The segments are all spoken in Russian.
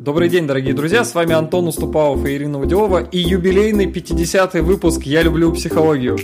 Добрый день, дорогие друзья, с вами Антон Уступалов и Ирина Удилова и юбилейный 50-й выпуск «Я люблю психологию».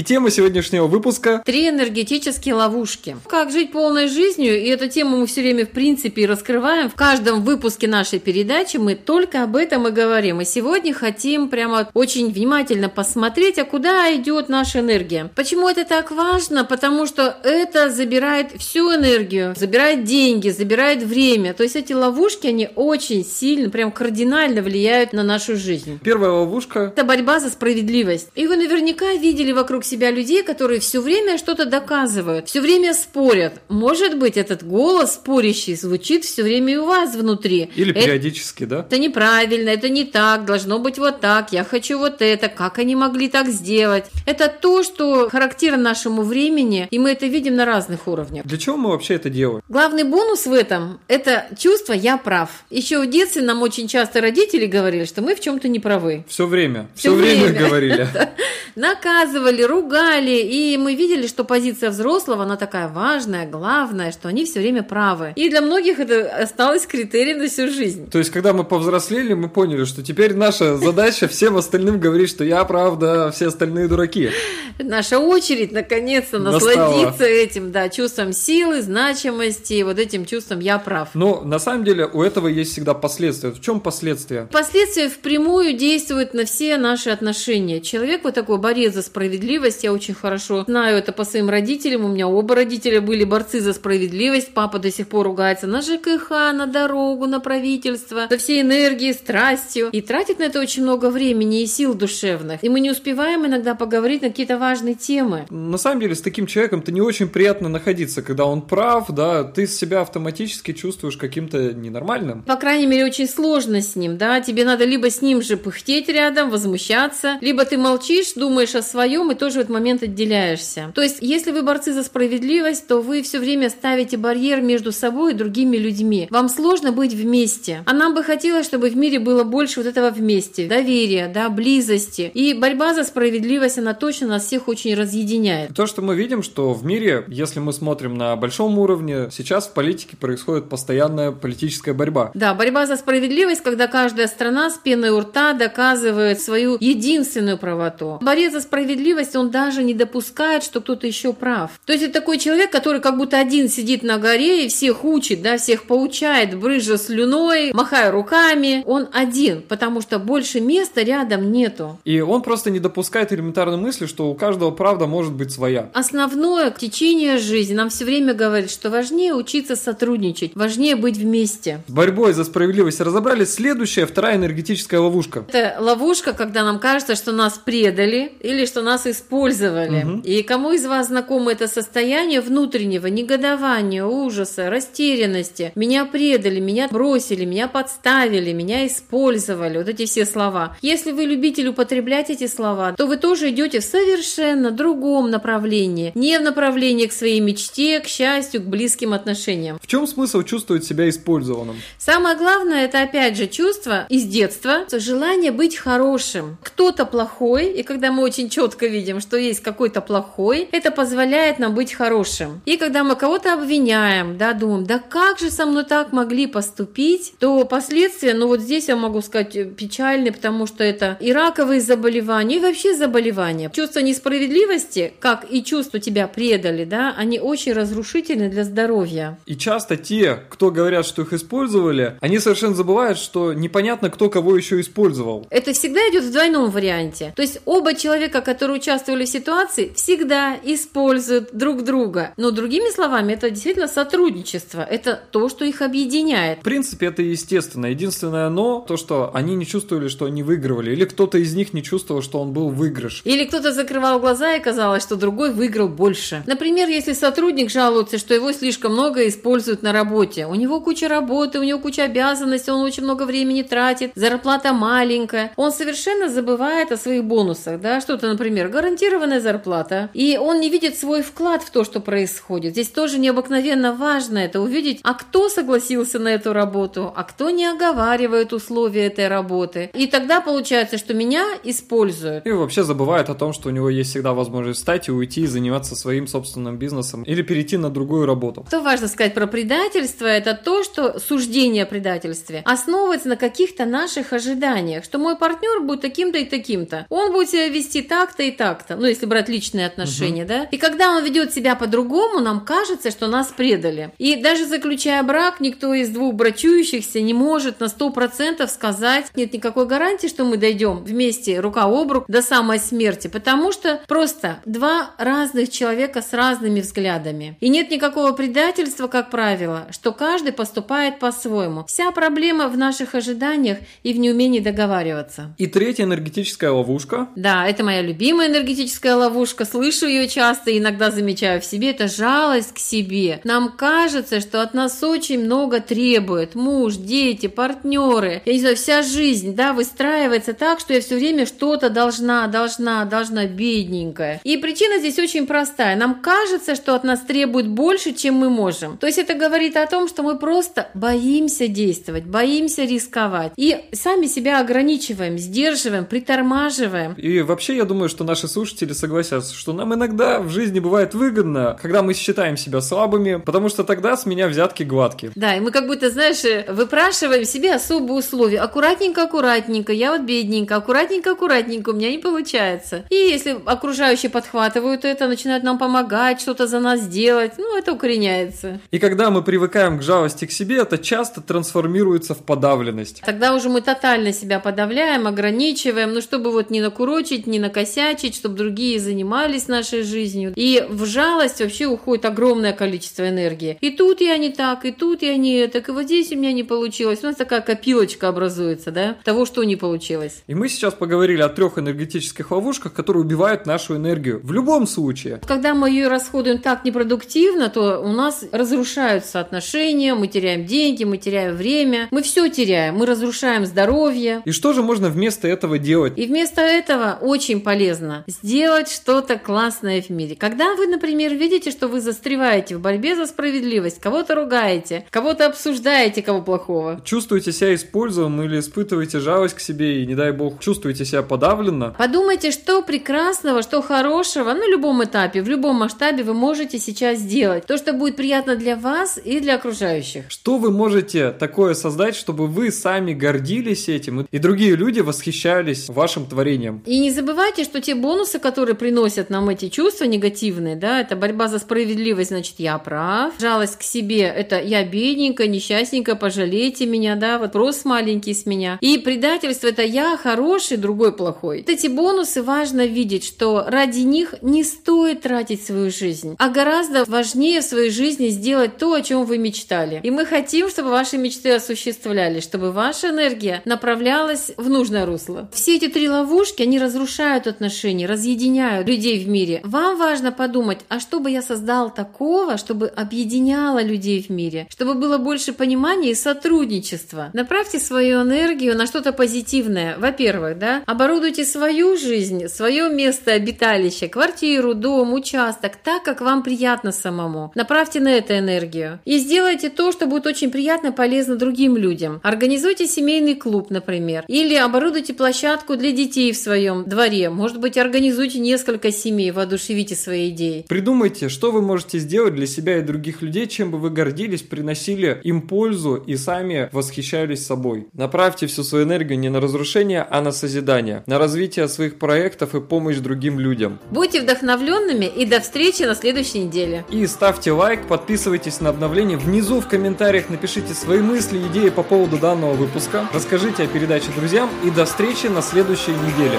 И тема сегодняшнего выпуска Три энергетические ловушки. Как жить полной жизнью, и эту тему мы все время в принципе раскрываем. В каждом выпуске нашей передачи мы только об этом и говорим. И сегодня хотим прямо очень внимательно посмотреть, а куда идет наша энергия. Почему это так важно? Потому что это забирает всю энергию, забирает деньги, забирает время. То есть эти ловушки, они очень сильно, прям кардинально влияют на нашу жизнь. Первая ловушка – это борьба за справедливость. И вы наверняка видели вокруг себя людей, которые все время что-то доказывают, все время спорят. Может быть, этот голос спорящий звучит все время и у вас внутри. Или это, периодически, да? Это неправильно, это не так, должно быть вот так, я хочу вот это, как они могли так сделать. Это то, что характерно нашему времени, и мы это видим на разных уровнях. Для чего мы вообще это делаем? Главный бонус в этом – это чувство «я прав». Еще в детстве нам очень часто родители говорили, что мы в чем-то не правы. Все время. Все, все время, время говорили. Наказывали, ругали, и мы видели, что позиция взрослого, она такая важная, главная, что они все время правы. И для многих это осталось критерием на всю жизнь. То есть, когда мы повзрослели, мы поняли, что теперь наша задача всем остальным говорить, что я правда, все остальные дураки. Наша очередь, наконец-то, насладиться этим, да, чувством силы, значимости, вот этим чувством «я прав». Но на самом деле у этого есть всегда последствия. В чем последствия? Последствия впрямую действуют на все наши отношения. Человек вот такой борец за справедливость. Я очень хорошо знаю это по своим родителям. У меня оба родителя были борцы за справедливость. Папа до сих пор ругается на ЖКХ, на дорогу, на правительство, со всей энергией, страстью. И тратит на это очень много времени и сил душевных. И мы не успеваем иногда поговорить на какие-то важные темы. На самом деле, с таким человеком-то не очень приятно находиться, когда он прав, да, ты себя автоматически чувствуешь каким-то ненормальным. По крайней мере, очень сложно с ним, да, тебе надо либо с ним же пыхтеть рядом, возмущаться, либо ты молчишь, думаешь о своем и тоже в этот момент отделяешься. То есть, если вы борцы за справедливость, то вы все время ставите барьер между собой и другими людьми. Вам сложно быть вместе. А нам бы хотелось, чтобы в мире было больше вот этого вместе. Доверия, да, близости. И борьба за справедливость, она точно нас всех очень разъединяет. То, что мы видим, что в мире, если мы смотрим на большом уровне, сейчас в политике происходит постоянная политическая борьба. Да, борьба за справедливость, когда каждая страна с пеной у рта доказывает свою единственную правоту. Борец за справедливость он даже не допускает, что кто-то еще прав. То есть это такой человек, который как будто один сидит на горе и всех учит, да, всех поучает, брыжа слюной, махая руками. Он один, потому что больше места рядом нету. И он просто не допускает элементарной мысли, что у каждого правда может быть своя. Основное течение жизни нам все время говорит, что важнее учиться сотрудничать, важнее быть вместе. С борьбой за справедливость разобрались. Следующая, вторая энергетическая ловушка. Это ловушка, когда нам кажется, что нас предали или что нас использовали использовали. Угу. И кому из вас знакомо это состояние внутреннего негодования, ужаса, растерянности? Меня предали, меня бросили, меня подставили, меня использовали. Вот эти все слова. Если вы любитель употреблять эти слова, то вы тоже идете в совершенно другом направлении. Не в направлении к своей мечте, к счастью, к близким отношениям. В чем смысл чувствовать себя использованным? Самое главное, это опять же чувство из детства, желание быть хорошим. Кто-то плохой, и когда мы очень четко видим, что есть какой-то плохой, это позволяет нам быть хорошим. И когда мы кого-то обвиняем, да, думаем, да как же со мной так могли поступить, то последствия, ну вот здесь я могу сказать, э, печальные, потому что это и раковые заболевания, и вообще заболевания. Чувство несправедливости, как и чувство тебя предали, да, они очень разрушительны для здоровья. И часто те, кто говорят, что их использовали, они совершенно забывают, что непонятно, кто кого еще использовал. Это всегда идет в двойном варианте. То есть оба человека, которые участвуют участвовали в ситуации, всегда используют друг друга. Но другими словами, это действительно сотрудничество. Это то, что их объединяет. В принципе, это естественно. Единственное но, то, что они не чувствовали, что они выигрывали. Или кто-то из них не чувствовал, что он был выигрыш. Или кто-то закрывал глаза и казалось, что другой выиграл больше. Например, если сотрудник жалуется, что его слишком много используют на работе. У него куча работы, у него куча обязанностей, он очень много времени тратит, зарплата маленькая. Он совершенно забывает о своих бонусах, да, да, что-то, например, гарантированная зарплата, и он не видит свой вклад в то, что происходит. Здесь тоже необыкновенно важно это увидеть, а кто согласился на эту работу, а кто не оговаривает условия этой работы. И тогда получается, что меня используют. И вообще забывает о том, что у него есть всегда возможность встать и уйти и заниматься своим собственным бизнесом или перейти на другую работу. Что важно сказать про предательство, это то, что суждение о предательстве основывается на каких-то наших ожиданиях, что мой партнер будет таким-то и таким-то. Он будет себя вести так-то и так-то, ну, если брать личные отношения, угу. да. И когда он ведет себя по-другому, нам кажется, что нас предали. И даже заключая брак, никто из двух брачующихся не может на 100% сказать, нет никакой гарантии, что мы дойдем вместе рука об руку до самой смерти, потому что просто два разных человека с разными взглядами. И нет никакого предательства, как правило, что каждый поступает по-своему. Вся проблема в наших ожиданиях и в неумении договариваться. И третья энергетическая ловушка. Да, это моя любимая энергетическая ловушка. Слышу ее часто иногда замечаю в себе. Это жалость к себе. Нам кажется, что от нас очень много требует. Муж, дети, партнеры. Я не знаю, вся жизнь, да, выстраивается так, что я все время что-то должна, должна, должна, бедненькая. И причина здесь очень простая. Нам кажется, что от нас требует больше, чем мы можем. То есть это говорит о том, что мы просто боимся действовать, боимся рисковать. И сами себя ограничиваем, сдерживаем, притормаживаем. И вообще я думаю, что наши слушатели согласятся, что нам иногда в жизни бывает выгодно, когда мы считаем себя слабыми, потому что тогда с меня взятки гладкие. Да, и мы как будто, знаешь, выпрашиваем себе особые условия. Аккуратненько, аккуратненько, я вот бедненько, аккуратненько, аккуратненько, у меня не получается. И если окружающие подхватывают это, начинают нам помогать, что-то за нас делать, ну, это укореняется. И когда мы привыкаем к жалости к себе, это часто трансформируется в подавленность. Тогда уже мы тотально себя подавляем, ограничиваем, ну, чтобы вот не накурочить, не накосячить, чтобы другие занимались нашей жизнью. И в жалость вообще уходит огромное количество энергии. И тут я не так, и тут я не так, и вот здесь у меня не получилось. У нас такая копилочка образуется, да, того, что не получилось. И мы сейчас поговорили о трех энергетических ловушках, которые убивают нашу энергию. В любом случае. Когда мы ее расходуем так непродуктивно, то у нас разрушаются отношения, мы теряем деньги, мы теряем время, мы все теряем, мы разрушаем здоровье. И что же можно вместо этого делать? И вместо этого очень полезно сделать что-то классное в мире. Когда вы, например, видите, что вы застреваете в борьбе за справедливость, кого-то ругаете, кого-то обсуждаете, кого плохого. Чувствуете себя использованным или испытываете жалость к себе и, не дай бог, чувствуете себя подавленно? Подумайте, что прекрасного, что хорошего на любом этапе, в любом масштабе вы можете сейчас сделать. То, что будет приятно для вас и для окружающих. Что вы можете такое создать, чтобы вы сами гордились этим и другие люди восхищались вашим творением? И не забывайте, что те бонусы, которые приносят нам эти чувства негативные, да, это борьба за справедливость, значит, я прав. Жалость к себе, это я бедненькая, несчастненькая, пожалейте меня, да, вопрос маленький с меня. И предательство, это я хороший, другой плохой. Вот эти бонусы важно видеть, что ради них не стоит тратить свою жизнь, а гораздо важнее в своей жизни сделать то, о чем вы мечтали. И мы хотим, чтобы ваши мечты осуществлялись, чтобы ваша энергия направлялась в нужное русло. Все эти три ловушки, они разрушают отношения, разъединяют людей в мире. Вам важно подумать, а что бы я создал такого, чтобы объединяло людей в мире, чтобы было больше понимания и сотрудничества. Направьте свою энергию на что-то позитивное. Во-первых, да, оборудуйте свою жизнь, свое место обиталища, квартиру, дом, участок так, как вам приятно самому. Направьте на это энергию. И сделайте то, что будет очень приятно и полезно другим людям. Организуйте семейный клуб, например. Или оборудуйте площадку для детей в своем дворе. Может быть, организуйте несколько семей, воодушевите свои идеи. Придумайте, что вы можете сделать для себя и других людей, чем бы вы гордились, приносили им пользу и сами восхищались собой. Направьте всю свою энергию не на разрушение, а на созидание, на развитие своих проектов и помощь другим людям. Будьте вдохновленными и до встречи на следующей неделе. И ставьте лайк, подписывайтесь на обновления. Внизу в комментариях напишите свои мысли, идеи по поводу данного выпуска. Расскажите о передаче друзьям и до встречи на следующей неделе.